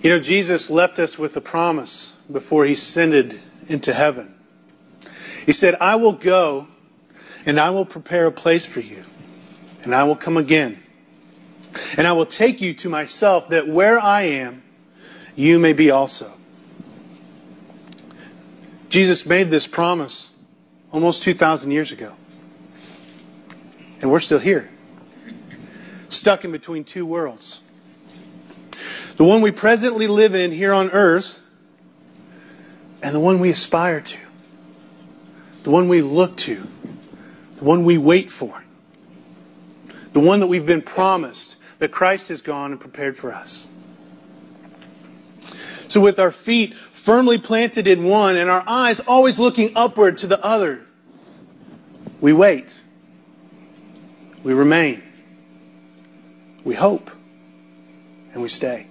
You know, Jesus left us with a promise before he ascended into heaven. He said, I will go and I will prepare a place for you, and I will come again. And I will take you to myself, that where I am, you may be also. Jesus made this promise almost 2,000 years ago. And we're still here, stuck in between two worlds. The one we presently live in here on earth, and the one we aspire to, the one we look to, the one we wait for, the one that we've been promised that Christ has gone and prepared for us. So, with our feet firmly planted in one and our eyes always looking upward to the other, we wait. We remain. We hope. And we stay.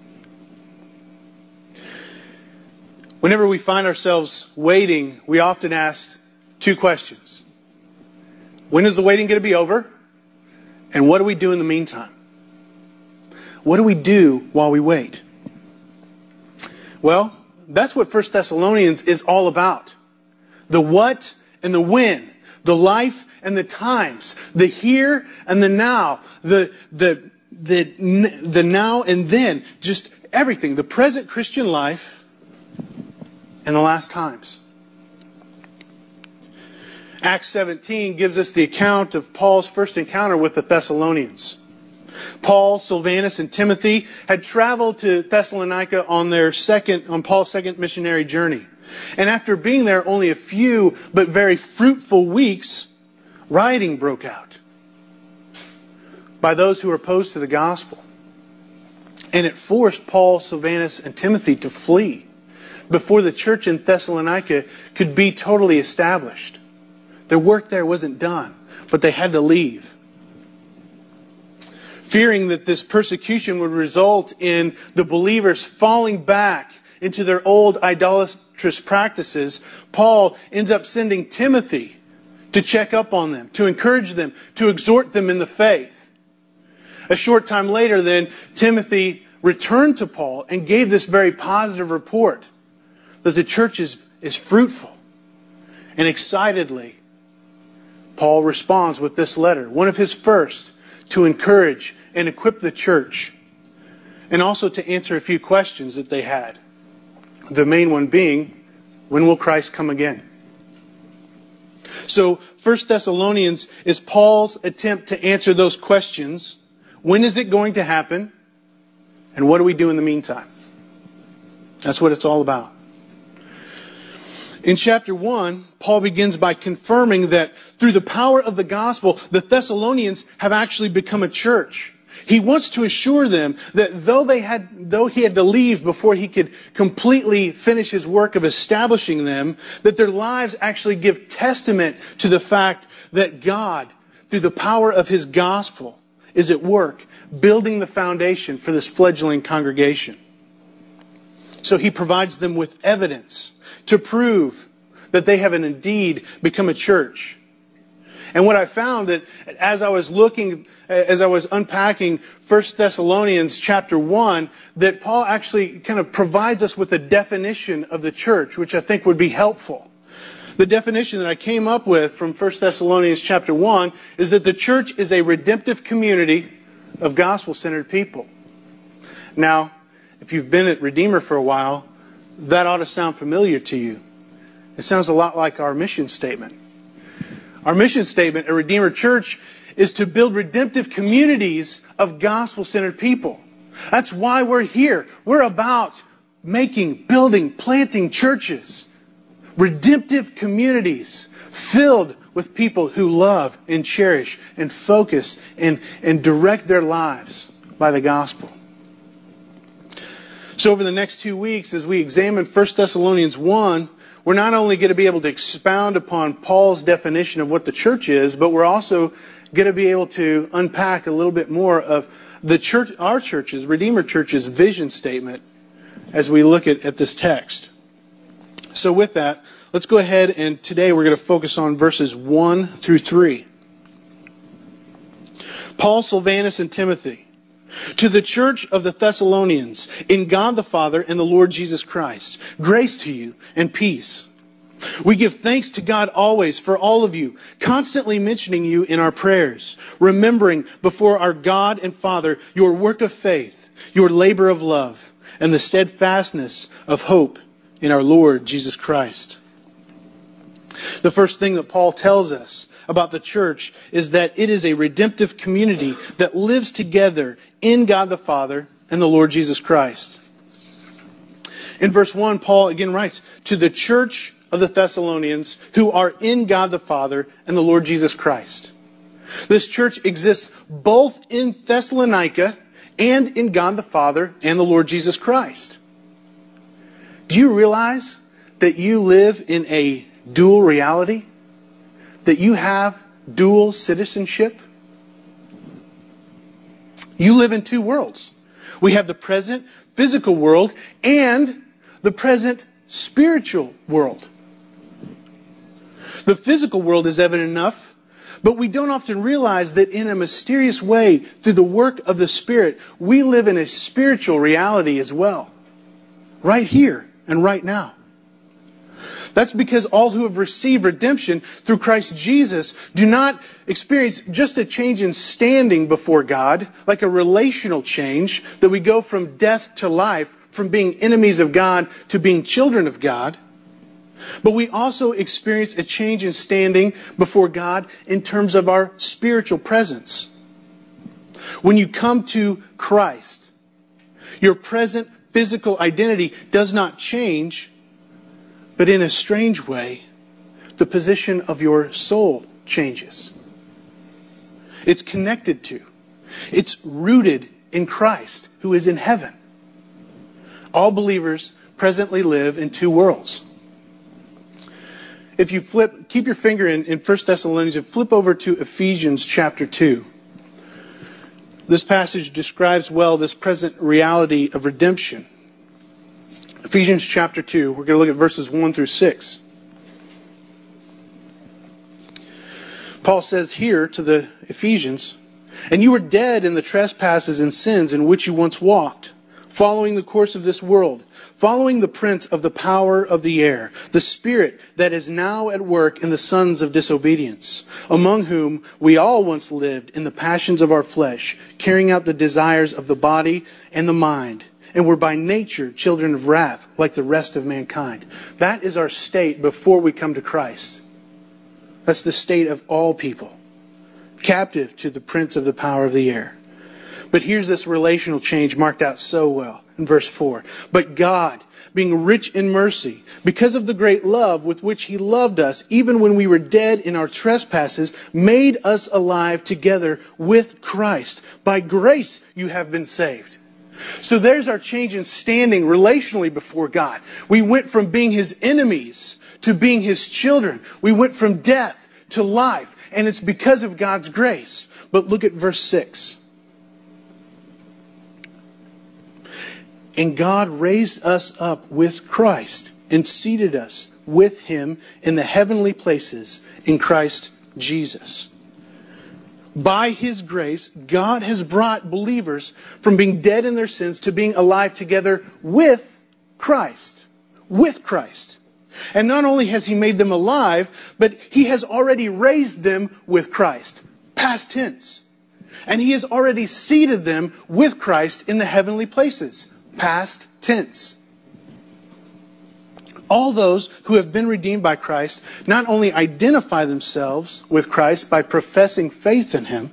Whenever we find ourselves waiting, we often ask two questions. When is the waiting going to be over? And what do we do in the meantime? What do we do while we wait? Well, that's what 1 Thessalonians is all about. The what and the when. The life and the times. The here and the now. The, the, the, the now and then. Just everything. The present Christian life and the last times. Acts 17 gives us the account of Paul's first encounter with the Thessalonians. Paul, Silvanus, and Timothy had traveled to Thessalonica on their second, on Paul's second missionary journey. And after being there only a few but very fruitful weeks, rioting broke out by those who were opposed to the gospel. And it forced Paul, Silvanus, and Timothy to flee before the church in Thessalonica could be totally established. Their work there wasn't done, but they had to leave. Fearing that this persecution would result in the believers falling back into their old idolatrous practices, Paul ends up sending Timothy to check up on them, to encourage them, to exhort them in the faith. A short time later, then, Timothy returned to Paul and gave this very positive report that the church is, is fruitful. And excitedly, Paul responds with this letter, one of his first, to encourage and equip the church, and also to answer a few questions that they had. The main one being, when will Christ come again? So, 1 Thessalonians is Paul's attempt to answer those questions. When is it going to happen? And what do we do in the meantime? That's what it's all about. In chapter 1, Paul begins by confirming that through the power of the gospel, the Thessalonians have actually become a church. He wants to assure them that though they had, though he had to leave before he could completely finish his work of establishing them, that their lives actually give testament to the fact that God, through the power of his gospel, is at work building the foundation for this fledgling congregation. So he provides them with evidence to prove that they have indeed become a church. And what I found that as I was looking, as I was unpacking 1 Thessalonians chapter 1, that Paul actually kind of provides us with a definition of the church, which I think would be helpful. The definition that I came up with from 1 Thessalonians chapter 1 is that the church is a redemptive community of gospel-centered people. Now, if you've been at Redeemer for a while, that ought to sound familiar to you. It sounds a lot like our mission statement. Our mission statement at Redeemer Church is to build redemptive communities of gospel centered people. That's why we're here. We're about making, building, planting churches, redemptive communities filled with people who love and cherish and focus and, and direct their lives by the gospel. So over the next two weeks, as we examine 1 Thessalonians 1, we're not only going to be able to expound upon Paul's definition of what the church is, but we're also going to be able to unpack a little bit more of the church, our church's, Redeemer Church's vision statement as we look at, at this text. So with that, let's go ahead and today we're going to focus on verses 1 through 3. Paul, Silvanus, and Timothy To the church of the Thessalonians, in God the Father and the Lord Jesus Christ, grace to you and peace. We give thanks to God always for all of you, constantly mentioning you in our prayers, remembering before our God and Father your work of faith, your labor of love, and the steadfastness of hope in our Lord Jesus Christ. The first thing that Paul tells us about the church is that it is a redemptive community that lives together in God the Father and the Lord Jesus Christ. In verse 1, Paul again writes, To the church of the Thessalonians who are in God the Father and the Lord Jesus Christ. This church exists both in Thessalonica and in God the Father and the Lord Jesus Christ. Do you realize that you live in a dual reality? That you have dual citizenship? You live in two worlds. We have the present physical world and the present spiritual world. The physical world is evident enough, but we don't often realize that in a mysterious way, through the work of the Spirit, we live in a spiritual reality as well. Right here and right now. That's because all who have received redemption through Christ Jesus do not experience just a change in standing before God, like a relational change, that we go from death to life, from being enemies of God to being children of God. But we also experience a change in standing before God in terms of our spiritual presence. When you come to Christ, your present physical identity does not change, but in a strange way, the position of your soul changes. It's connected to, it's rooted in Christ, who is in heaven. All believers presently live in two worlds if you flip, keep your finger in, in 1 Thessalonians and flip over to Ephesians chapter 2. This passage describes well this present reality of redemption. Ephesians chapter 2, we're going to look at verses 1 through 6. Paul says here to the Ephesians, And you were dead in the trespasses and sins in which you once walked, following the course of this world following the prince of the power of the air, the spirit that is now at work in the sons of disobedience, among whom we all once lived in the passions of our flesh, carrying out the desires of the body and the mind, and were by nature children of wrath, like the rest of mankind. That is our state before we come to Christ. That's the state of all people, captive to the prince of the power of the air. But here's this relational change marked out so well in verse 4. But God, being rich in mercy, because of the great love with which He loved us, even when we were dead in our trespasses, made us alive together with Christ. By grace you have been saved. So there's our change in standing relationally before God. We went from being His enemies to being His children. We went from death to life. And it's because of God's grace. But look at verse 6. And God raised us up with Christ and seated us with him in the heavenly places in Christ Jesus. By his grace, God has brought believers from being dead in their sins to being alive together with Christ. With Christ. And not only has he made them alive, but he has already raised them with Christ. Past tense. And he has already seated them with Christ in the heavenly places past tense. All those who have been redeemed by Christ not only identify themselves with Christ by professing faith in Him,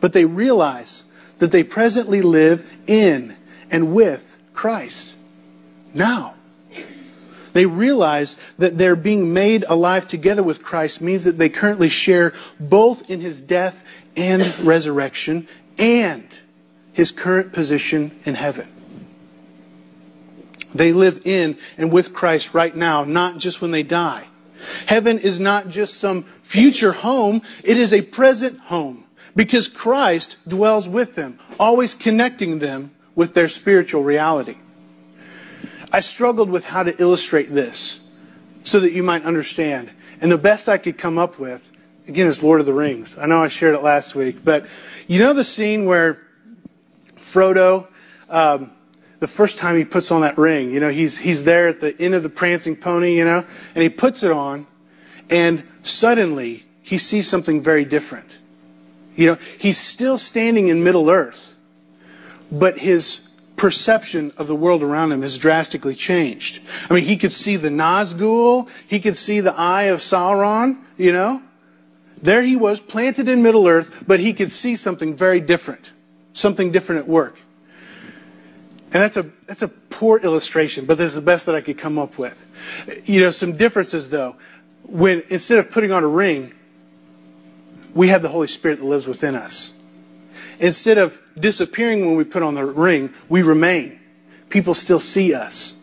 but they realize that they presently live in and with Christ. Now. They realize that their being made alive together with Christ means that they currently share both in His death and resurrection and His current position in heaven. They live in and with Christ right now, not just when they die. Heaven is not just some future home, it is a present home because Christ dwells with them, always connecting them with their spiritual reality. I struggled with how to illustrate this so that you might understand. And the best I could come up with, again, is Lord of the Rings. I know I shared it last week, but you know the scene where Frodo, um, the first time he puts on that ring, you know, he's, he's there at the end of the prancing pony, you know, and he puts it on, and suddenly he sees something very different. You know, he's still standing in Middle Earth, but his perception of the world around him has drastically changed. I mean, he could see the Nazgul, he could see the eye of Sauron, you know. There he was, planted in Middle Earth, but he could see something very different, something different at work. And that's a that's a poor illustration, but this is the best that I could come up with. You know, some differences though. When instead of putting on a ring, we have the Holy Spirit that lives within us. Instead of disappearing when we put on the ring, we remain. People still see us.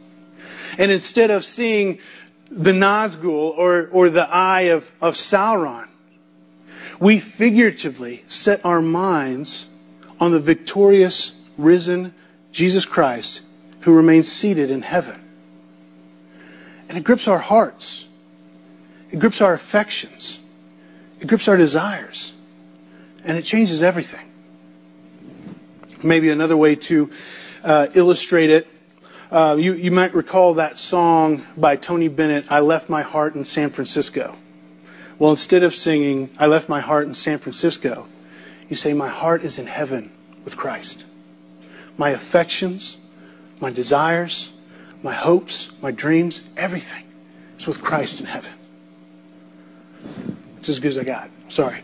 And instead of seeing the Nazgul or, or the eye of, of Sauron, we figuratively set our minds on the victorious, risen Jesus Christ who remains seated in heaven. And it grips our hearts. It grips our affections. It grips our desires. And it changes everything. Maybe another way to uh, illustrate it. Uh, you, you might recall that song by Tony Bennett, I Left My Heart in San Francisco. Well, instead of singing, I left my heart in San Francisco, you say, My heart is in heaven with Christ. My affections, my desires, my hopes, my dreams, everything is with Christ in heaven. It's as good as I got. Sorry.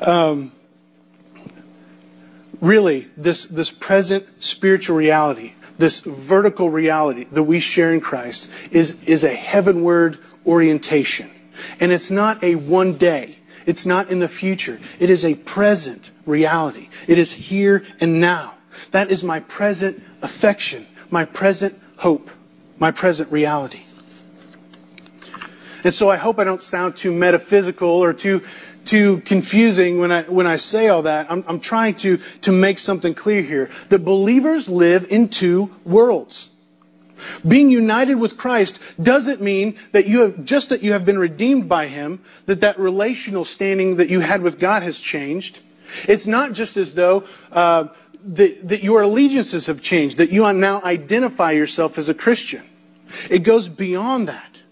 um, really, this, this present spiritual reality, this vertical reality that we share in Christ is, is a heavenward orientation. And it's not a one day. It's not in the future. It is a present reality. It is here and now. That is my present affection, my present hope, my present reality. And so I hope I don't sound too metaphysical or too too confusing when I, when I say all that. I'm, I'm trying to, to make something clear here. That believers live in two worlds. Being united with Christ doesn't mean that you have, just that you have been redeemed by Him, that that relational standing that you had with God has changed. It's not just as though uh, that, that your allegiances have changed, that you now identify yourself as a Christian. It goes beyond that.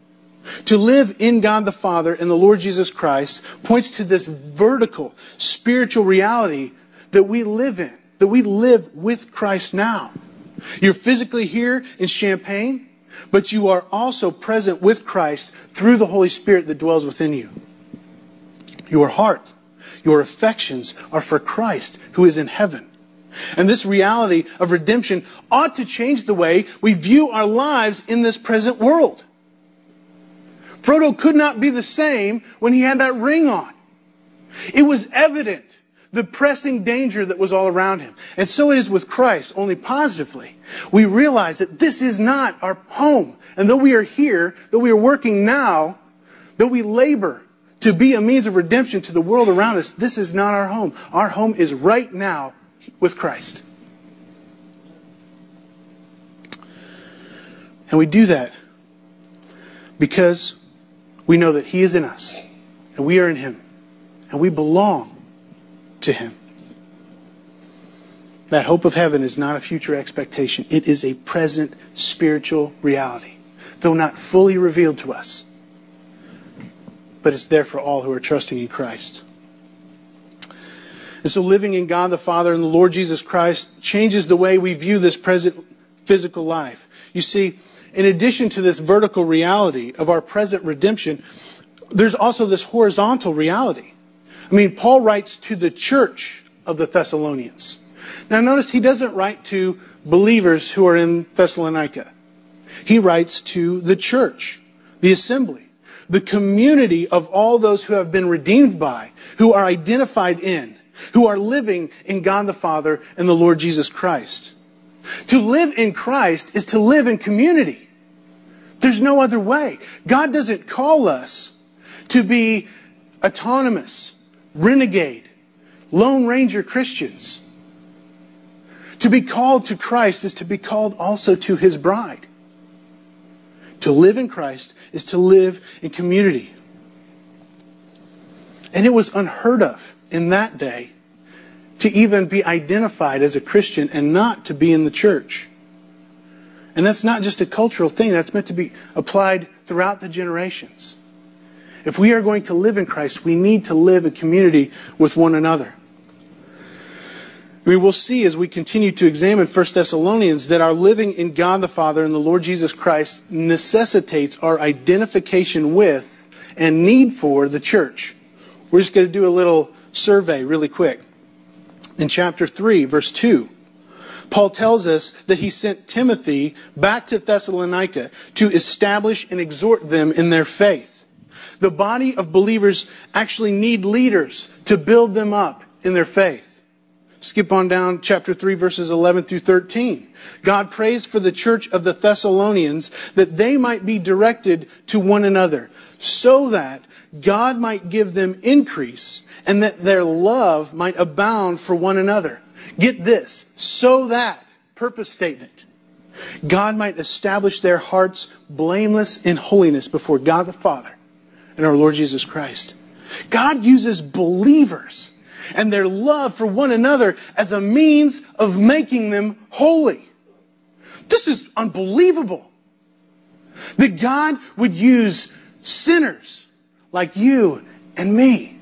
To live in God the Father and the Lord Jesus Christ points to this vertical spiritual reality that we live in, that we live with Christ now. You're physically here in Champaign, but you are also present with Christ through the Holy Spirit that dwells within you. Your heart, your affections are for Christ who is in heaven. And this reality of redemption ought to change the way we view our lives in this present world. Frodo could not be the same when he had that ring on. It was evident the pressing danger that was all around him. And so it is with Christ, only positively. We realize that this is not our home. And though we are here, though we are working now, though we labor to be a means of redemption to the world around us, this is not our home. Our home is right now with Christ. And we do that because we know that He is in us, and we are in Him, and we belong to Him. That hope of heaven is not a future expectation. It is a present spiritual reality, though not fully revealed to us. But it's there for all who are trusting in Christ. And so living in God the Father and the Lord Jesus Christ changes the way we view this present physical life. You see, in addition to this vertical reality of our present redemption, there's also this horizontal reality. I mean, Paul writes to the church of the Thessalonians. Now notice he doesn't write to believers who are in Thessalonica. He writes to the church, the assembly, the community of all those who have been redeemed by, who are identified in, who are living in God the Father and the Lord Jesus Christ. To live in Christ is to live in community. There's no other way. God doesn't call us to be autonomous, renegade, Lone Ranger Christians. To be called to Christ is to be called also to His bride. To live in Christ is to live in community. And it was unheard of in that day to even be identified as a Christian and not to be in the church. And that's not just a cultural thing, that's meant to be applied throughout the generations. If we are going to live in Christ, we need to live in community with one another. We will see as we continue to examine 1 Thessalonians that our living in God the Father and the Lord Jesus Christ necessitates our identification with and need for the church. We're just going to do a little survey really quick. In chapter 3, verse 2, Paul tells us that he sent Timothy back to Thessalonica to establish and exhort them in their faith. The body of believers actually need leaders to build them up in their faith. Skip on down chapter 3 verses 11 through 13. God prays for the church of the Thessalonians that they might be directed to one another so that God might give them increase and that their love might abound for one another. Get this, so that, purpose statement, God might establish their hearts blameless in holiness before God the Father and our Lord Jesus Christ. God uses believers and their love for one another as a means of making them holy. This is unbelievable. That God would use sinners like you and me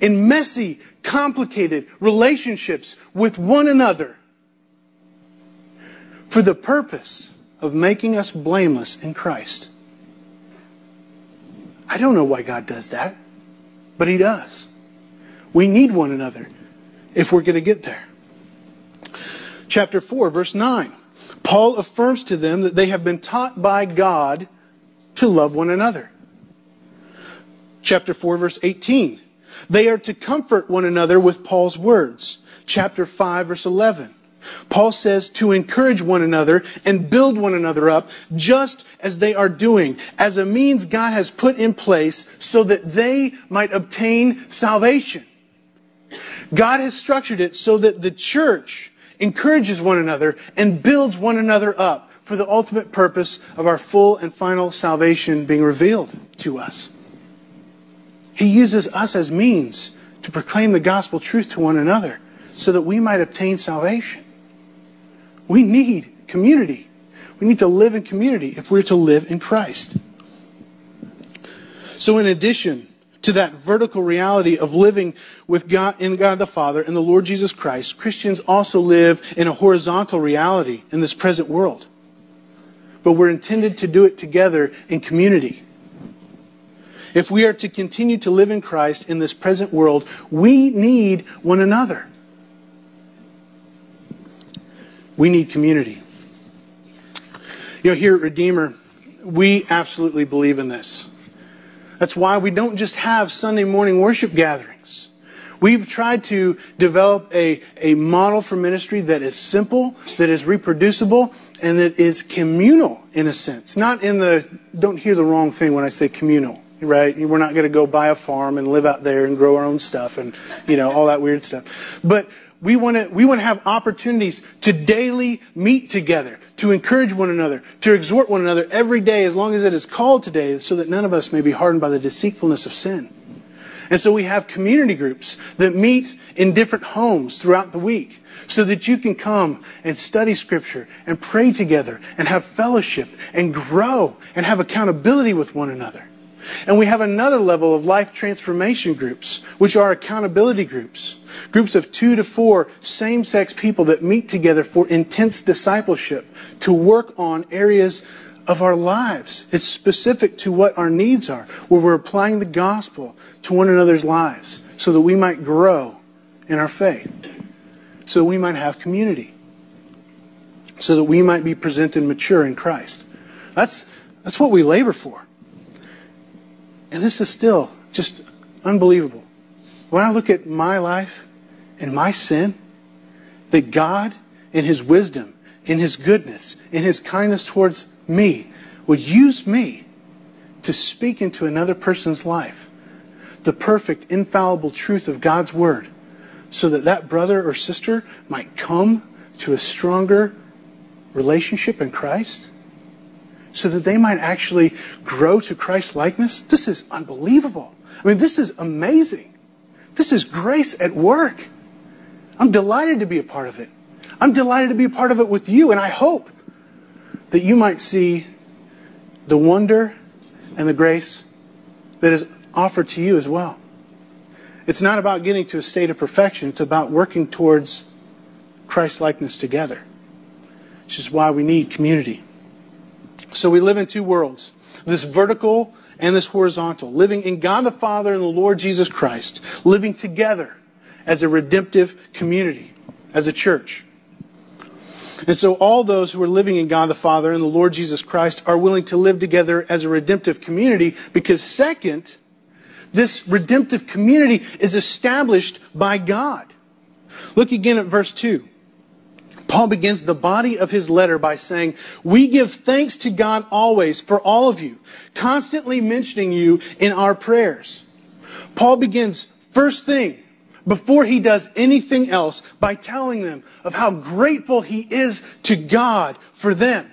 in messy, complicated relationships with one another for the purpose of making us blameless in Christ. I don't know why God does that, but He does. We need one another if we're going to get there. Chapter 4, verse 9. Paul affirms to them that they have been taught by God to love one another. Chapter 4, verse 18. They are to comfort one another with Paul's words. Chapter 5, verse 11. Paul says to encourage one another and build one another up just as they are doing, as a means God has put in place so that they might obtain salvation. God has structured it so that the church encourages one another and builds one another up for the ultimate purpose of our full and final salvation being revealed to us. He uses us as means to proclaim the gospel truth to one another so that we might obtain salvation. We need community. We need to live in community if we're to live in Christ. So in addition to that vertical reality of living with God in God the Father and the Lord Jesus Christ, Christians also live in a horizontal reality in this present world. But we're intended to do it together in community. If we are to continue to live in Christ in this present world, we need one another. We need community. You know, here at Redeemer, we absolutely believe in this. That's why we don't just have Sunday morning worship gatherings. We've tried to develop a, a model for ministry that is simple, that is reproducible, and that is communal in a sense. Not in the, don't hear the wrong thing when I say communal, right? We're not going to go buy a farm and live out there and grow our own stuff and, you know, all that weird stuff. But we want to we want to have opportunities to daily meet together, to encourage one another, to exhort one another every day as long as it is called today, so that none of us may be hardened by the deceitfulness of sin. And so we have community groups that meet in different homes throughout the week so that you can come and study scripture and pray together and have fellowship and grow and have accountability with one another. And we have another level of life transformation groups, which are accountability groups. Groups of two to four same sex people that meet together for intense discipleship to work on areas of our lives. It's specific to what our needs are, where we're applying the gospel to one another's lives so that we might grow in our faith, so that we might have community, so that we might be presented mature in Christ. That's, that's what we labor for. And this is still just unbelievable. When I look at my life and my sin, that God, in His wisdom, in His goodness, in His kindness towards me, would use me to speak into another person's life the perfect, infallible truth of God's Word so that that brother or sister might come to a stronger relationship in Christ so that they might actually grow to Christ likeness. This is unbelievable. I mean, this is amazing This is grace at work. I'm delighted to be a part of it. I'm delighted to be a part of it with you, and I hope that you might see the wonder and the grace that is offered to you as well. It's not about getting to a state of perfection, it's about working towards Christ likeness together. Which is why we need community. So we live in two worlds this vertical and this horizontal, living in God the Father and the Lord Jesus Christ, living together as a redemptive community, as a church. And so all those who are living in God the Father and the Lord Jesus Christ are willing to live together as a redemptive community because second, this redemptive community is established by God. Look again at verse 2. Paul begins the body of his letter by saying, We give thanks to God always for all of you, constantly mentioning you in our prayers. Paul begins first thing before he does anything else by telling them of how grateful he is to God for them.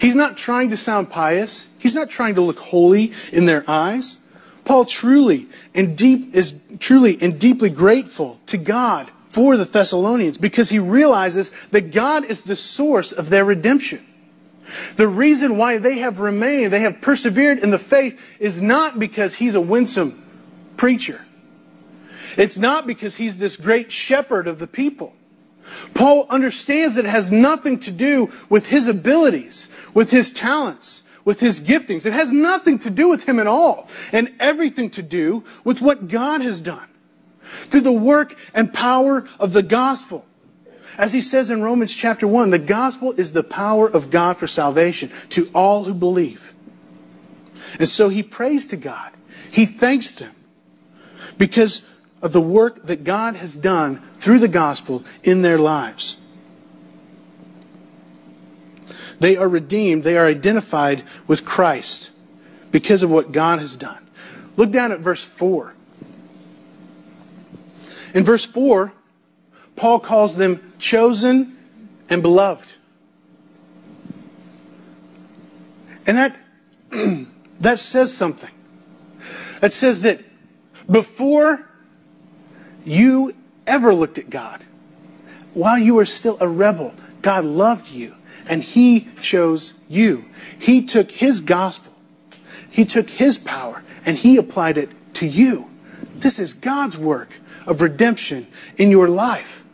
He's not trying to sound pious. He's not trying to look holy in their eyes. Paul truly and deep is truly and deeply grateful to God for the Thessalonians because he realizes that God is the source of their redemption. The reason why they have remained, they have persevered in the faith is not because he's a winsome preacher. It's not because he's this great shepherd of the people. Paul understands that it has nothing to do with his abilities, with his talents, with his giftings. It has nothing to do with him at all, and everything to do with what God has done through the work and power of the gospel. As he says in Romans chapter 1, the gospel is the power of God for salvation to all who believe. And so he prays to God. He thanks them because of the work that God has done through the gospel in their lives. They are redeemed. They are identified with Christ because of what God has done. Look down at verse 4. In verse 4, Paul calls them chosen and beloved. And that, that says something. That says that before you ever looked at God, while you were still a rebel, God loved you and He chose you. He took His gospel, He took His power, and He applied it to you. This is God's work of redemption in your life.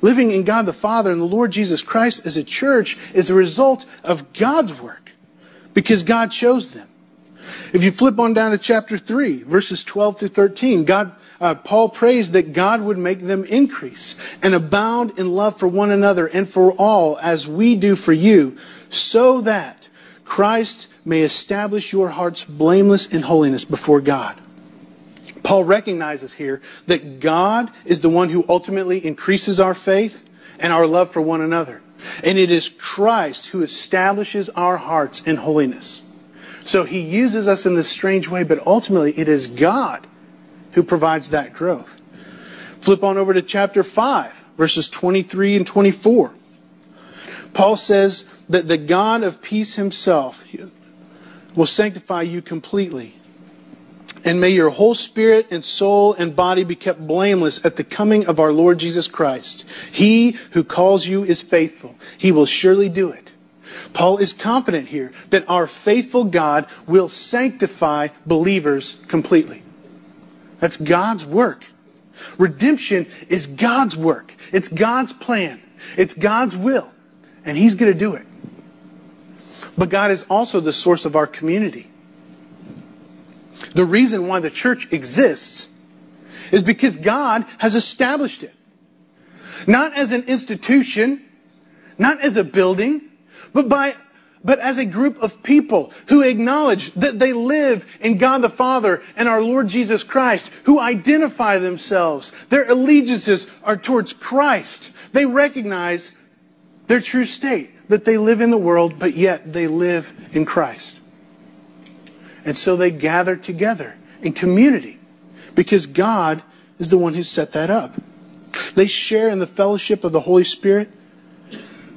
Living in God the Father and the Lord Jesus Christ as a church is a result of God's work because God chose them. If you flip on down to chapter 3, verses 12 through 13, God, uh, Paul prays that God would make them increase and abound in love for one another and for all as we do for you, so that Christ may establish your hearts blameless in holiness before God. Paul recognizes here that God is the one who ultimately increases our faith and our love for one another. And it is Christ who establishes our hearts in holiness. So he uses us in this strange way, but ultimately it is God who provides that growth. Flip on over to chapter 5, verses 23 and 24. Paul says that the God of peace himself will sanctify you completely and may your whole spirit and soul and body be kept blameless at the coming of our Lord Jesus Christ. He who calls you is faithful. He will surely do it. Paul is confident here that our faithful God will sanctify believers completely. That's God's work. Redemption is God's work. It's God's plan. It's God's will. And He's going to do it. But God is also the source of our community. The reason why the church exists is because God has established it. Not as an institution, not as a building, but by but as a group of people who acknowledge that they live in God the Father and our Lord Jesus Christ, who identify themselves. Their allegiances are towards Christ. They recognize their true state, that they live in the world, but yet they live in Christ. And so they gather together in community because God is the one who set that up. They share in the fellowship of the Holy Spirit.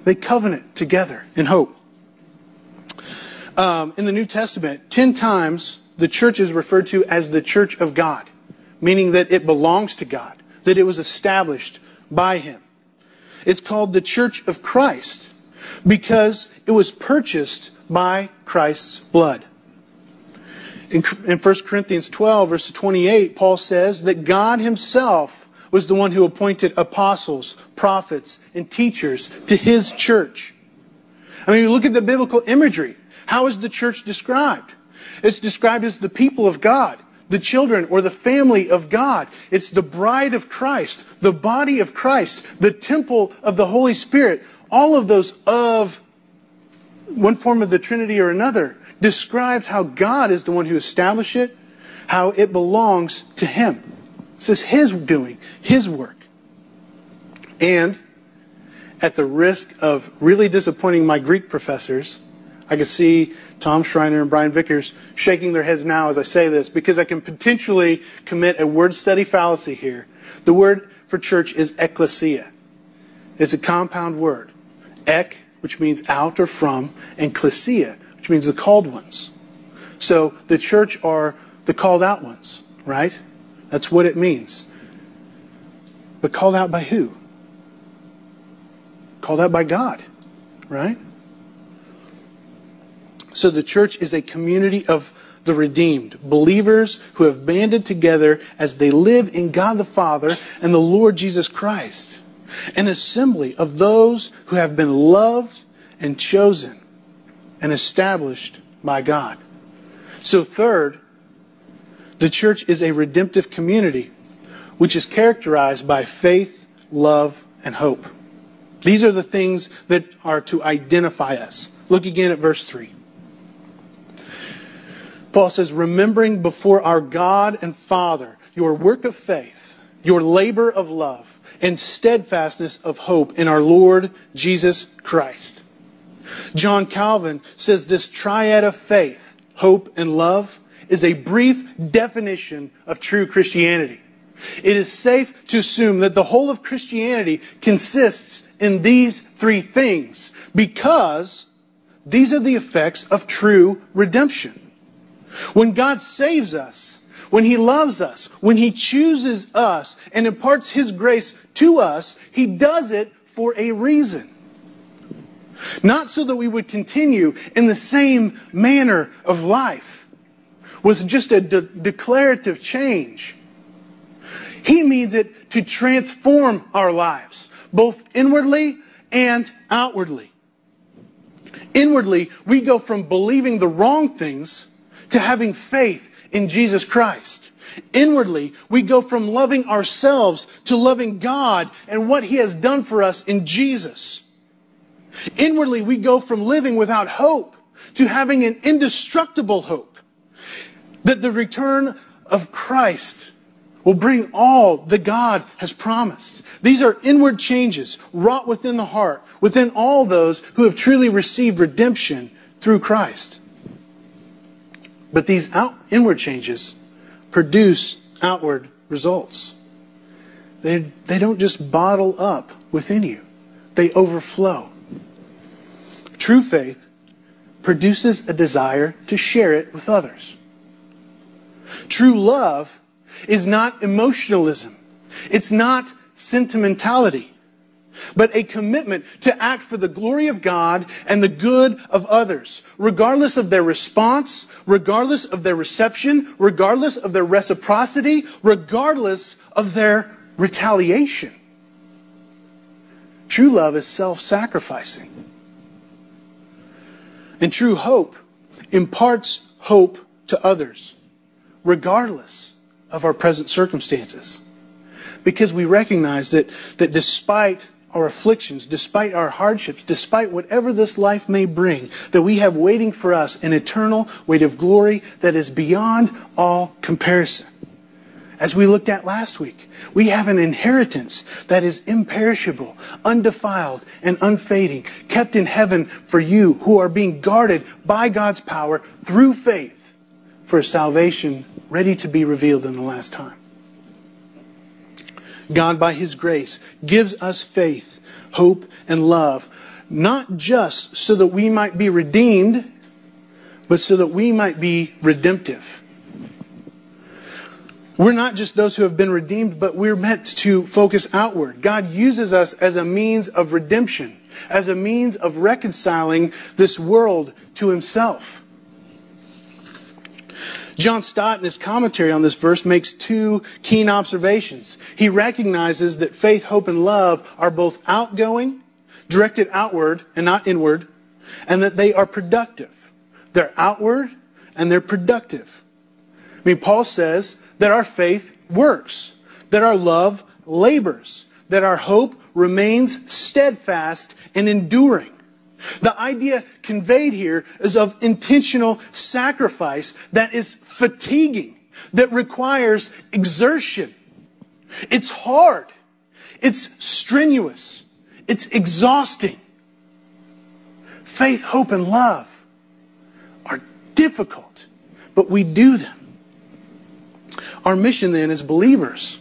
They covenant together in hope. Um, in the New Testament, ten times the church is referred to as the church of God. meaning that it belongs to God, that it was established by Him. It's called the Church of Christ because it was purchased by Christ's blood. In, in 1 Corinthians 12, verse 28, Paul says that God Himself was the one who appointed apostles, prophets, and teachers to His church. I mean, you look at the biblical imagery. How is the church described? It's described as the people of God, the children or the family of God. It's the bride of Christ, the body of Christ, the temple of the Holy Spirit. All of those of one form of the Trinity or another describes how God is the one who established it, how it belongs to Him. This is His doing, His work. And at the risk of really disappointing my Greek professors, I can see Tom Schreiner and Brian Vickers shaking their heads now as I say this because I can potentially commit a word study fallacy here. The word for church is ecclesia. It's a compound word. Ek, which means out or from, and klesia, which means the called ones. So the church are the called out ones, right? That's what it means. But called out by who? Called out by God, right? So the church is a community of the redeemed, believers who have banded together as they live in God the Father and the Lord Jesus Christ. An assembly of those who have been loved and chosen and established by God. So third, the church is a redemptive community which is characterized by faith, love, and hope. These are the things that are to identify us. Look again at verse 3. Paul says, remembering before our God and Father your work of faith, your labor of love, and steadfastness of hope in our Lord Jesus Christ. John Calvin says this triad of faith, hope, and love is a brief definition of true Christianity. It is safe to assume that the whole of Christianity consists in these three things because these are the effects of true redemption. When God saves us, when He loves us, when He chooses us and imparts His grace to us, He does it for a reason. Not so that we would continue in the same manner of life with just a de- declarative change. He means it to transform our lives, both inwardly and outwardly. Inwardly, we go from believing the wrong things to having faith in Jesus Christ. Inwardly, we go from loving ourselves to loving God and what He has done for us in Jesus. Inwardly, we go from living without hope to having an indestructible hope that the return of Christ will bring all that God has promised. These are inward changes wrought within the heart, within all those who have truly received redemption through Christ. But these out, inward changes produce outward results. They, they don't just bottle up within you, they overflow. True faith produces a desire to share it with others. True love is not emotionalism. It's not sentimentality but a commitment to act for the glory of God and the good of others, regardless of their response, regardless of their reception, regardless of their reciprocity, regardless of their retaliation. True love is self-sacrificing. And true hope imparts hope to others, regardless of our present circumstances. Because we recognize that, that despite our afflictions, despite our hardships, despite whatever this life may bring, that we have waiting for us an eternal weight of glory that is beyond all comparison. As we looked at last week, we have an inheritance that is imperishable, undefiled, and unfading, kept in heaven for you who are being guarded by God's power through faith for salvation ready to be revealed in the last time. God, by His grace, gives us faith, hope, and love, not just so that we might be redeemed, but so that we might be redemptive. We're not just those who have been redeemed, but we're meant to focus outward. God uses us as a means of redemption, as a means of reconciling this world to himself. John Stott, in his commentary on this verse, makes two keen observations. He recognizes that faith, hope, and love are both outgoing, directed outward and not inward, and that they are productive. They're outward and they're productive. I mean, Paul says that our faith works, that our love labors, that our hope remains steadfast and enduring. The idea conveyed here is of intentional sacrifice that is fatiguing, that requires exertion. It's hard. It's strenuous. It's exhausting. Faith, hope, and love are difficult, but we do them. Our mission then as believers,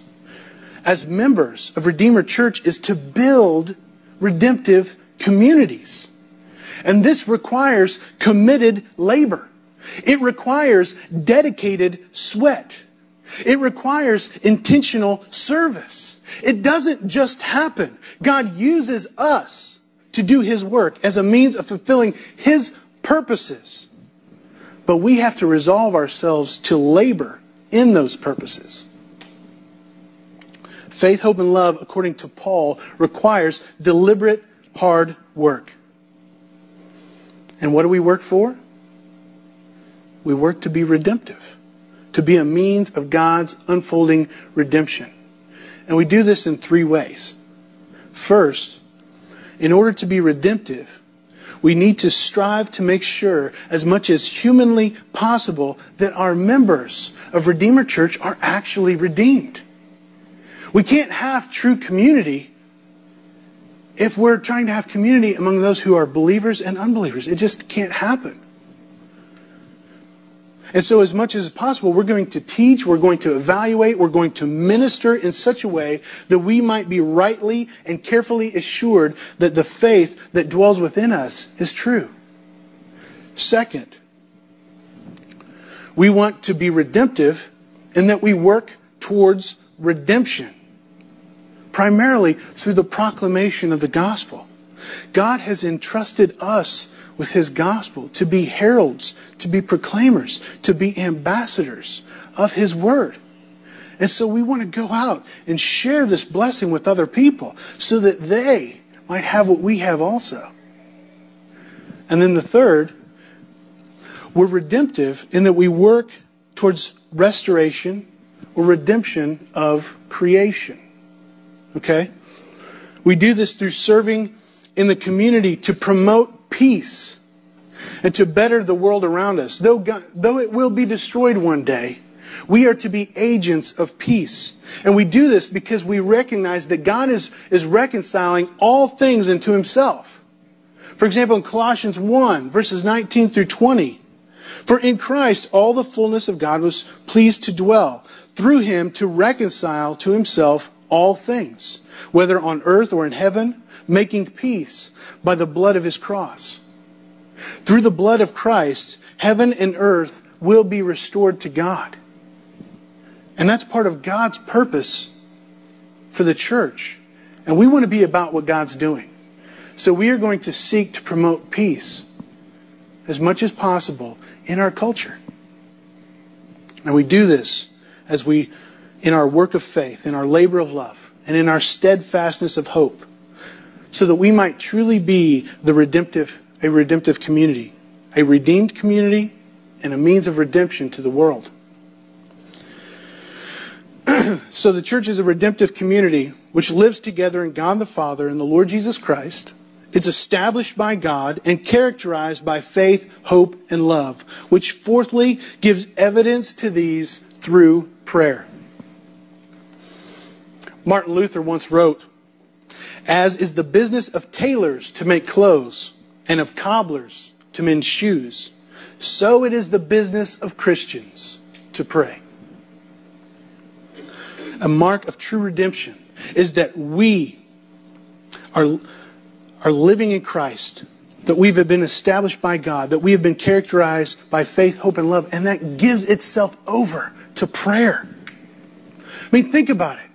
as members of Redeemer Church, is to build redemptive communities. And this requires committed labor. It requires dedicated sweat. It requires intentional service. It doesn't just happen. God uses us to do His work as a means of fulfilling His purposes. But we have to resolve ourselves to labor in those purposes. Faith, hope, and love, according to Paul, requires deliberate, hard work. And what do we work for? We work to be redemptive, to be a means of God's unfolding redemption. And we do this in three ways. First, in order to be redemptive, we need to strive to make sure, as much as humanly possible, that our members of Redeemer Church are actually redeemed. We can't have true community if we're trying to have community among those who are believers and unbelievers. It just can't happen. And so, as much as possible, we're going to teach, we're going to evaluate, we're going to minister in such a way that we might be rightly and carefully assured that the faith that dwells within us is true. Second, we want to be redemptive in that we work towards redemption, primarily through the proclamation of the gospel. God has entrusted us with his gospel, to be heralds, to be proclaimers, to be ambassadors of his word. And so we want to go out and share this blessing with other people so that they might have what we have also. And then the third, we're redemptive in that we work towards restoration or redemption of creation. Okay? We do this through serving in the community to promote peace and to better the world around us. Though, God, though it will be destroyed one day, we are to be agents of peace. And we do this because we recognize that God is, is reconciling all things into himself. For example, in Colossians 1, verses 19 through 20, for in Christ all the fullness of God was pleased to dwell, through him to reconcile to himself all things, whether on earth or in heaven, making peace by the blood of his cross. Through the blood of Christ, heaven and earth will be restored to God. And that's part of God's purpose for the church. And we want to be about what God's doing. So we are going to seek to promote peace as much as possible in our culture. And we do this as we, in our work of faith, in our labor of love, and in our steadfastness of hope so that we might truly be the redemptive, a redemptive community, a redeemed community, and a means of redemption to the world. so the church is a redemptive community which lives together in God the Father and the Lord Jesus Christ. It's established by God and characterized by faith, hope, and love, which fourthly gives evidence to these through prayer. Martin Luther once wrote, as is the business of tailors to make clothes, and of cobblers to mend shoes, so it is the business of Christians to pray. A mark of true redemption is that we are, are living in Christ, that we have been established by God, that we have been characterized by faith, hope, and love, and that gives itself over to prayer. I mean, think about it.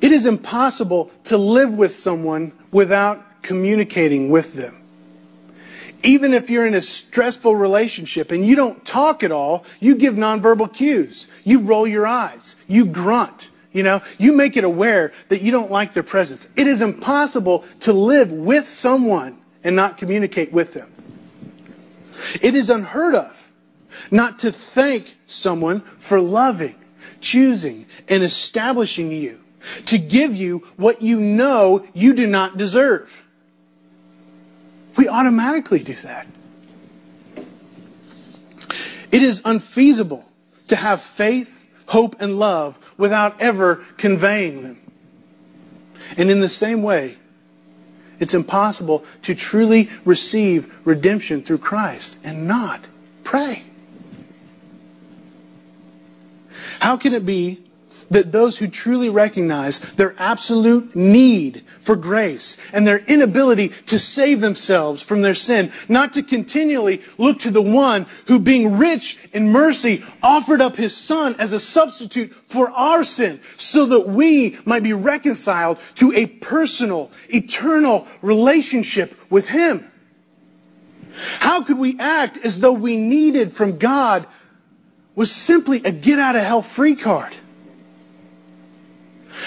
It is impossible to live with someone without communicating with them. Even if you're in a stressful relationship and you don't talk at all, you give nonverbal cues. You roll your eyes. You grunt. You know, you make it aware that you don't like their presence. It is impossible to live with someone and not communicate with them. It is unheard of not to thank someone for loving, choosing, and establishing you to give you what you know you do not deserve. We automatically do that. It is unfeasible to have faith, hope, and love without ever conveying them. And in the same way, it's impossible to truly receive redemption through Christ and not pray. How can it be that those who truly recognize their absolute need for grace and their inability to save themselves from their sin, not to continually look to the one who being rich in mercy offered up his son as a substitute for our sin so that we might be reconciled to a personal, eternal relationship with him. How could we act as though we needed from God was simply a get out of hell free card?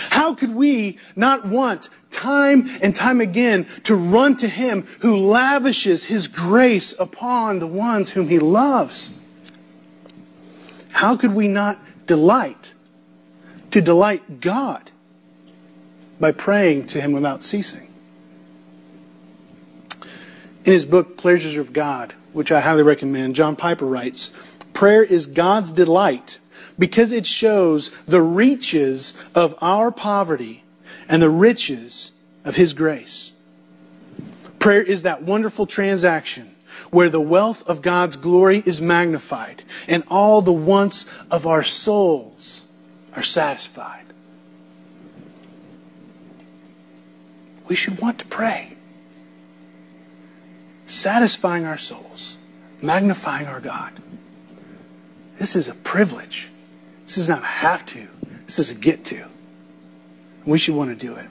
How could we not want time and time again to run to Him who lavishes His grace upon the ones whom He loves? How could we not delight to delight God by praying to Him without ceasing? In his book, Pleasures of God, which I highly recommend, John Piper writes, Prayer is God's delight because it shows the reaches of our poverty and the riches of His grace. Prayer is that wonderful transaction where the wealth of God's glory is magnified and all the wants of our souls are satisfied. We should want to pray, satisfying our souls, magnifying our God. This is a privilege. This is not a have to. This is a get to. We should want to do it.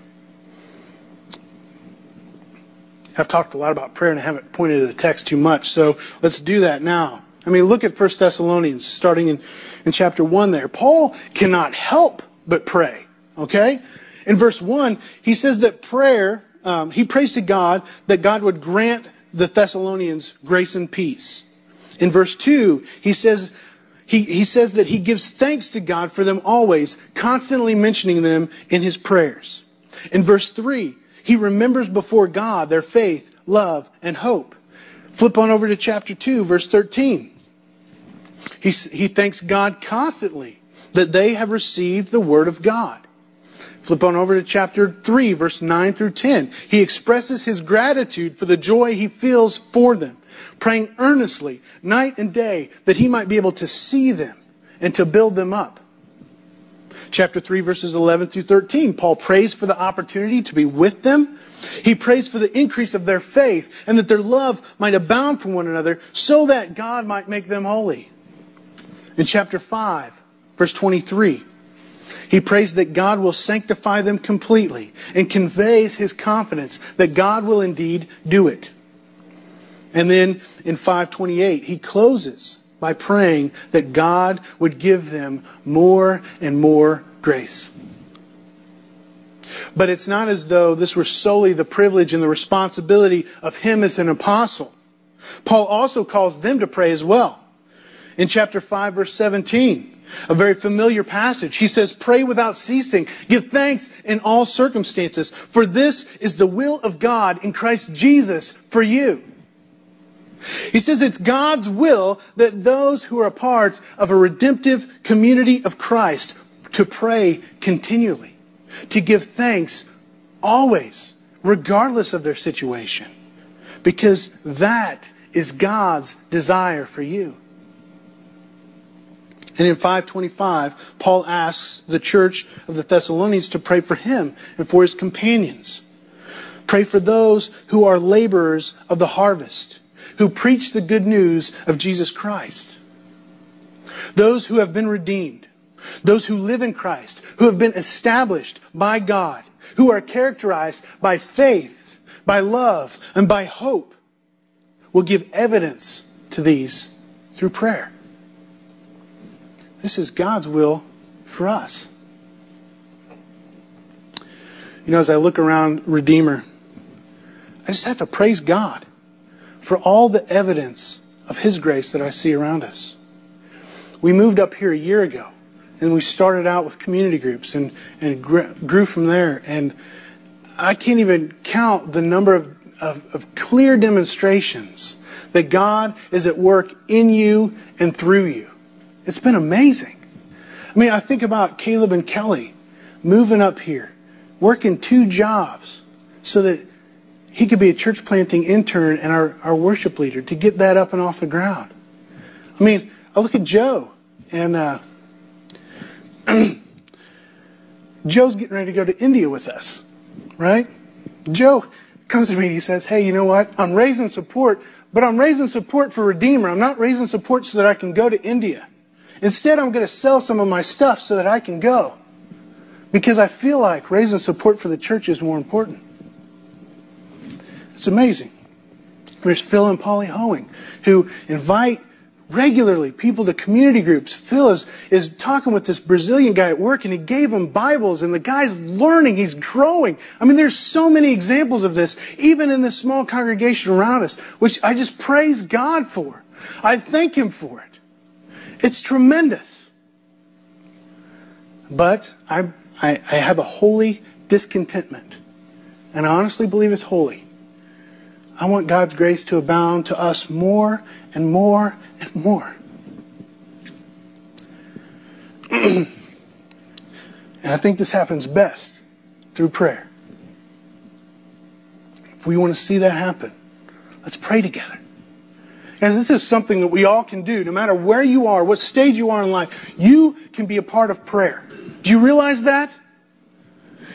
I've talked a lot about prayer and I haven't pointed to the text too much, so let's do that now. I mean, look at 1 Thessalonians, starting in, in chapter 1 there. Paul cannot help but pray, okay? In verse 1, he says that prayer, um, he prays to God that God would grant the Thessalonians grace and peace. In verse 2, he says he, he says that he gives thanks to God for them always, constantly mentioning them in his prayers. In verse 3, he remembers before God their faith, love, and hope. Flip on over to chapter 2, verse 13. He, he thanks God constantly that they have received the word of God. Flip on over to chapter 3, verse 9 through 10. He expresses his gratitude for the joy he feels for them praying earnestly night and day that he might be able to see them and to build them up. Chapter 3 verses 11 through 13, Paul prays for the opportunity to be with them. He prays for the increase of their faith and that their love might abound for one another so that God might make them holy. In chapter 5, verse 23, he prays that God will sanctify them completely and conveys his confidence that God will indeed do it. And then in 528, he closes by praying that God would give them more and more grace. But it's not as though this were solely the privilege and the responsibility of him as an apostle. Paul also calls them to pray as well. In chapter 5 verse 17, a very familiar passage, he says, pray without ceasing. Give thanks in all circumstances, for this is the will of God in Christ Jesus for you. He says it's God's will that those who are a part of a redemptive community of Christ to pray continually, to give thanks always, regardless of their situation, because that is God's desire for you. And in 525, Paul asks the church of the Thessalonians to pray for him and for his companions. Pray for those who are laborers of the harvest who preach the good news of Jesus Christ. Those who have been redeemed, those who live in Christ, who have been established by God, who are characterized by faith, by love, and by hope, will give evidence to these through prayer. This is God's will for us. You know, as I look around Redeemer, I just have to praise God for all the evidence of His grace that I see around us. We moved up here a year ago, and we started out with community groups and, and grew from there. And I can't even count the number of, of, of clear demonstrations that God is at work in you and through you. It's been amazing. I mean, I think about Caleb and Kelly moving up here, working two jobs so that he could be a church planting intern and our, our worship leader to get that up and off the ground. I mean, I look at Joe and uh, Joe's getting ready to go to India with us, right? Joe comes to me and he says, Hey, you know what? I'm raising support, but I'm raising support for Redeemer. I'm not raising support so that I can go to India. Instead, I'm going to sell some of my stuff so that I can go. Because I feel like raising support for the church is more important. It's amazing. There's Phil and Polly Hoeing, who invite regularly people to community groups. Phil is, is talking with this Brazilian guy at work and he gave him Bibles and the guy's learning, he's growing. I mean, there's so many examples of this, even in this small congregation around us, which I just praise God for. I thank Him for it. It's tremendous. But I, I, I have a holy discontentment. And I honestly believe it's holy. I want God's grace to abound to us more and more and more. and I think this happens best through prayer. If we want to see that happen, let's pray together. Guys, this is something that we all can do, no matter where you are, what stage you are in life. You can be a part of prayer. Do you realize that?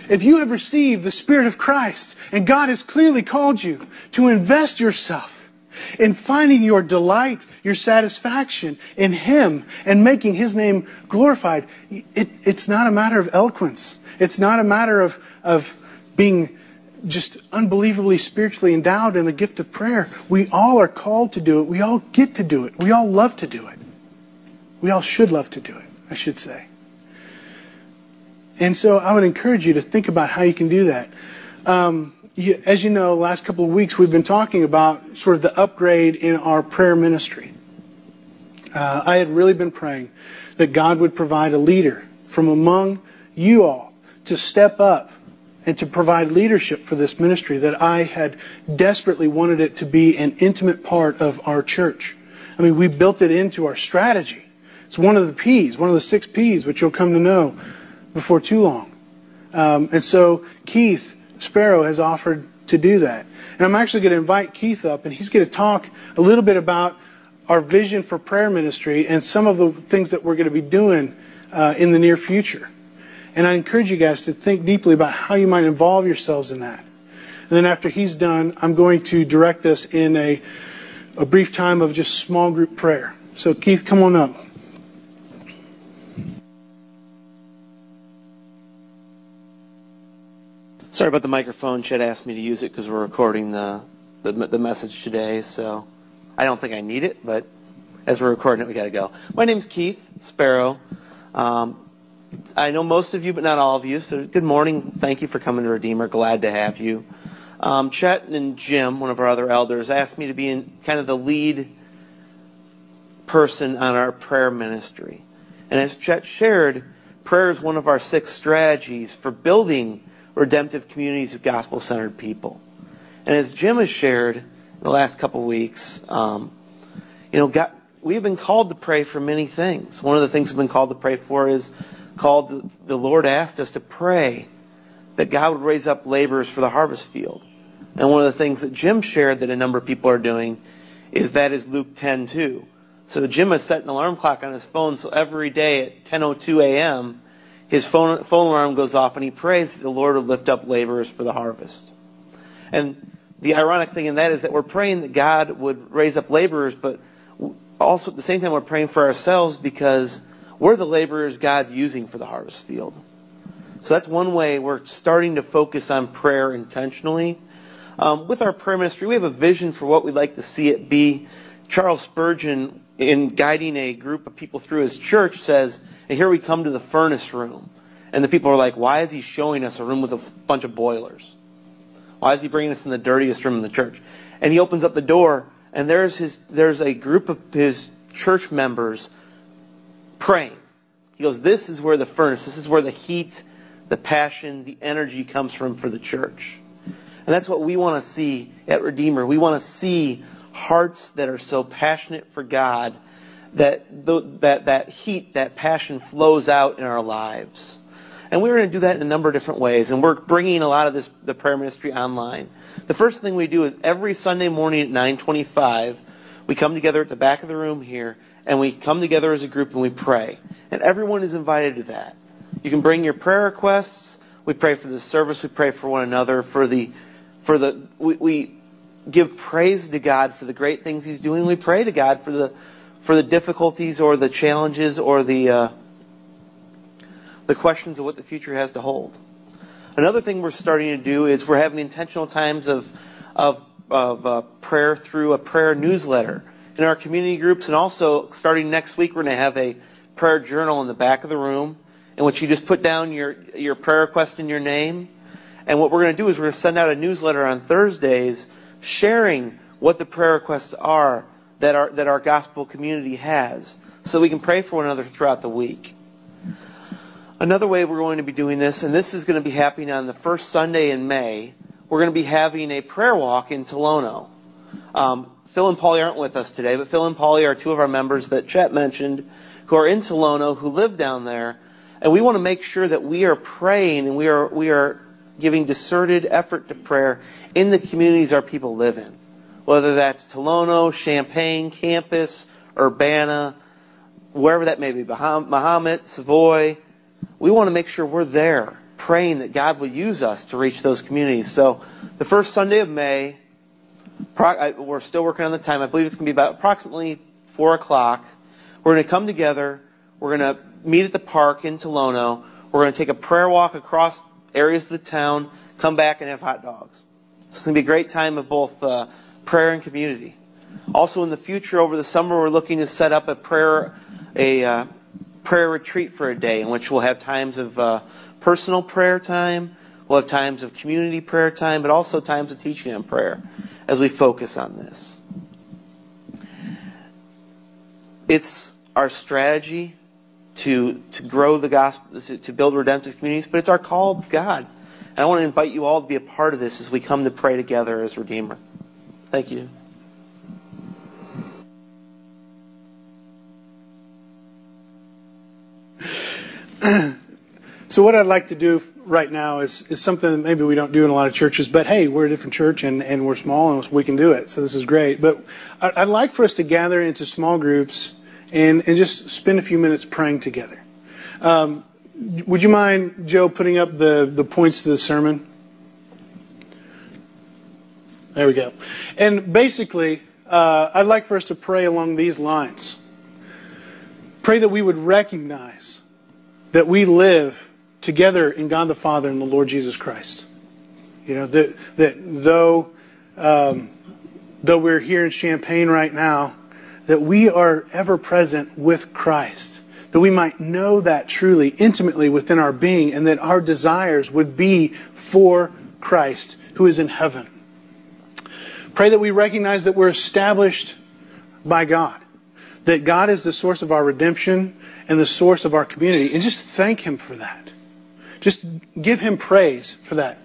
If you have received the Spirit of Christ and God has clearly called you to invest yourself in finding your delight, your satisfaction in Him and making His name glorified, it, it's not a matter of eloquence. It's not a matter of, of being just unbelievably spiritually endowed in the gift of prayer. We all are called to do it. We all get to do it. We all love to do it. We all should love to do it, I should say. And so I would encourage you to think about how you can do that. Um, you, as you know, last couple of weeks we've been talking about sort of the upgrade in our prayer ministry. Uh, I had really been praying that God would provide a leader from among you all to step up and to provide leadership for this ministry that I had desperately wanted it to be an intimate part of our church. I mean, we built it into our strategy. It's one of the P's, one of the six P's, which you'll come to know before too long. Um, and so Keith Sparrow has offered to do that. And I'm actually going to invite Keith up, and he's going to talk a little bit about our vision for prayer ministry and some of the things that we're going to be doing uh, in the near future. And I encourage you guys to think deeply about how you might involve yourselves in that. And then after he's done, I'm going to direct us in a, a brief time of just small group prayer. So Keith, come on up. Sorry about the microphone. Chet asked me to use it because we're recording the, the, the message today. So I don't think I need it, but as we're recording it, we got to go. My name's Keith Sparrow. Um, I know most of you, but not all of you. So good morning. Thank you for coming to Redeemer. Glad to have you. Um, Chet and Jim, one of our other elders, asked me to be in kind of the lead person on our prayer ministry. And as Chet shared, prayer is one of our six strategies for building redemptive communities of gospel centered people. And as Jim has shared in the last couple weeks, um, you know, God, we've been called to pray for many things. One of the things we've been called to pray for is called the, the Lord asked us to pray that God would raise up laborers for the harvest field. And one of the things that Jim shared that a number of people are doing is that is Luke 10 two. So Jim has set an alarm clock on his phone so every day at 10:02 a.m his phone, phone alarm goes off and he prays that the Lord will lift up laborers for the harvest. And the ironic thing in that is that we're praying that God would raise up laborers, but also at the same time we're praying for ourselves because We're the laborers God's using for the harvest field. So that's one way we're starting to focus on prayer intentionally. Um, with our prayer ministry, we have a vision for what we'd like to see it be. Charles Spurgeon, in guiding a group of people through his church, says, and here we come to the furnace room. And the people are like, why is he showing us a room with a bunch of boilers? Why is he bringing us in the dirtiest room in the church? And he opens up the door, and there's his, there's a group of his church members praying. He goes, this is where the furnace, this is where the heat, the passion, the energy comes from for the church. And that's what we want to see at Redeemer. We want to see hearts that are so passionate for God that that that heat, that passion flows out in our lives. And we're going to do that in a number of different ways. And we're bringing a lot of this the prayer ministry online. The first thing we do is every Sunday morning at 9:25, we come together at the back of the room here and we come together as a group and we pray. And everyone is invited to that. You can bring your prayer requests. We pray for the service. We pray for one another. For the, for the, we, we give praise to God for the great things He's doing. We pray to God for the, for the difficulties or the challenges or the, uh, the questions of what the future has to hold. Another thing we're starting to do is we're having intentional times of, of, of uh, prayer through a prayer newsletter in our community groups, and also starting next week, we're going to have a prayer journal in the back of the room in which you just put down your, your prayer request and your name. And what we're going to do is we're going to send out a newsletter on Thursdays sharing what the prayer requests are that our, that our gospel community has so we can pray for one another throughout the week. Another way we're going to be doing this, and this is going to be happening on the first Sunday in May, we're going to be having a prayer walk in Tolono. Um, Phil and Polly aren't with us today, but Phil and Polly are two of our members that Chet mentioned who are in Tolono, who live down there. And we want to make sure that we are praying and we are, we are giving deserted effort to prayer in the communities our people live in. Whether that's Tolono, Champaign, Campus, Urbana, wherever that may be, Mahomet, Savoy. We want to make sure we're there praying that God will use us to reach those communities. So the first Sunday of May, we're still working on the time. I believe it's going to be about approximately 4 o'clock. We're going to come together. We're going to meet at the park in Tolono. We're going to take a prayer walk across areas of the town, come back and have hot dogs. So it's going to be a great time of both uh, prayer and community. Also, in the future, over the summer, we're looking to set up a prayer, a uh, prayer retreat for a day in which we'll have times of uh, personal prayer time, we'll have times of community prayer time, but also times of teaching on prayer as we focus on this. It's our strategy to, to grow the gospel, to build redemptive communities, but it's our call of God. And I want to invite you all to be a part of this as we come to pray together as Redeemer. Thank you. so what I'd like to do right now is, is something that maybe we don't do in a lot of churches, but hey, we're a different church and, and we're small and we can do it. So this is great. But I'd like for us to gather into small groups and, and just spend a few minutes praying together. Um, would you mind, Joe, putting up the, the points to the sermon? There we go. And basically, uh, I'd like for us to pray along these lines. Pray that we would recognize that we live together in God the Father and the Lord Jesus Christ. You know, that, that though, um, though we're here in Champaign right now, that we are ever present with Christ. That we might know that truly, intimately within our being, and that our desires would be for Christ who is in heaven. Pray that we recognize that we're established by God. That God is the source of our redemption and the source of our community. And just thank Him for that. Just give Him praise for that.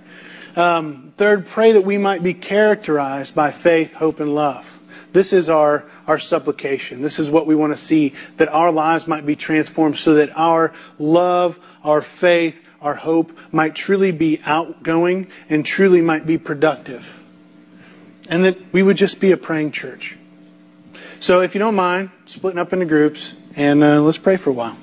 Um, third, pray that we might be characterized by faith, hope, and love. This is our, our supplication. This is what we want to see, that our lives might be transformed so that our love, our faith, our hope might truly be outgoing and truly might be productive. And that we would just be a praying church. So if you don't mind, splitting up into groups, and uh, let's pray for a while.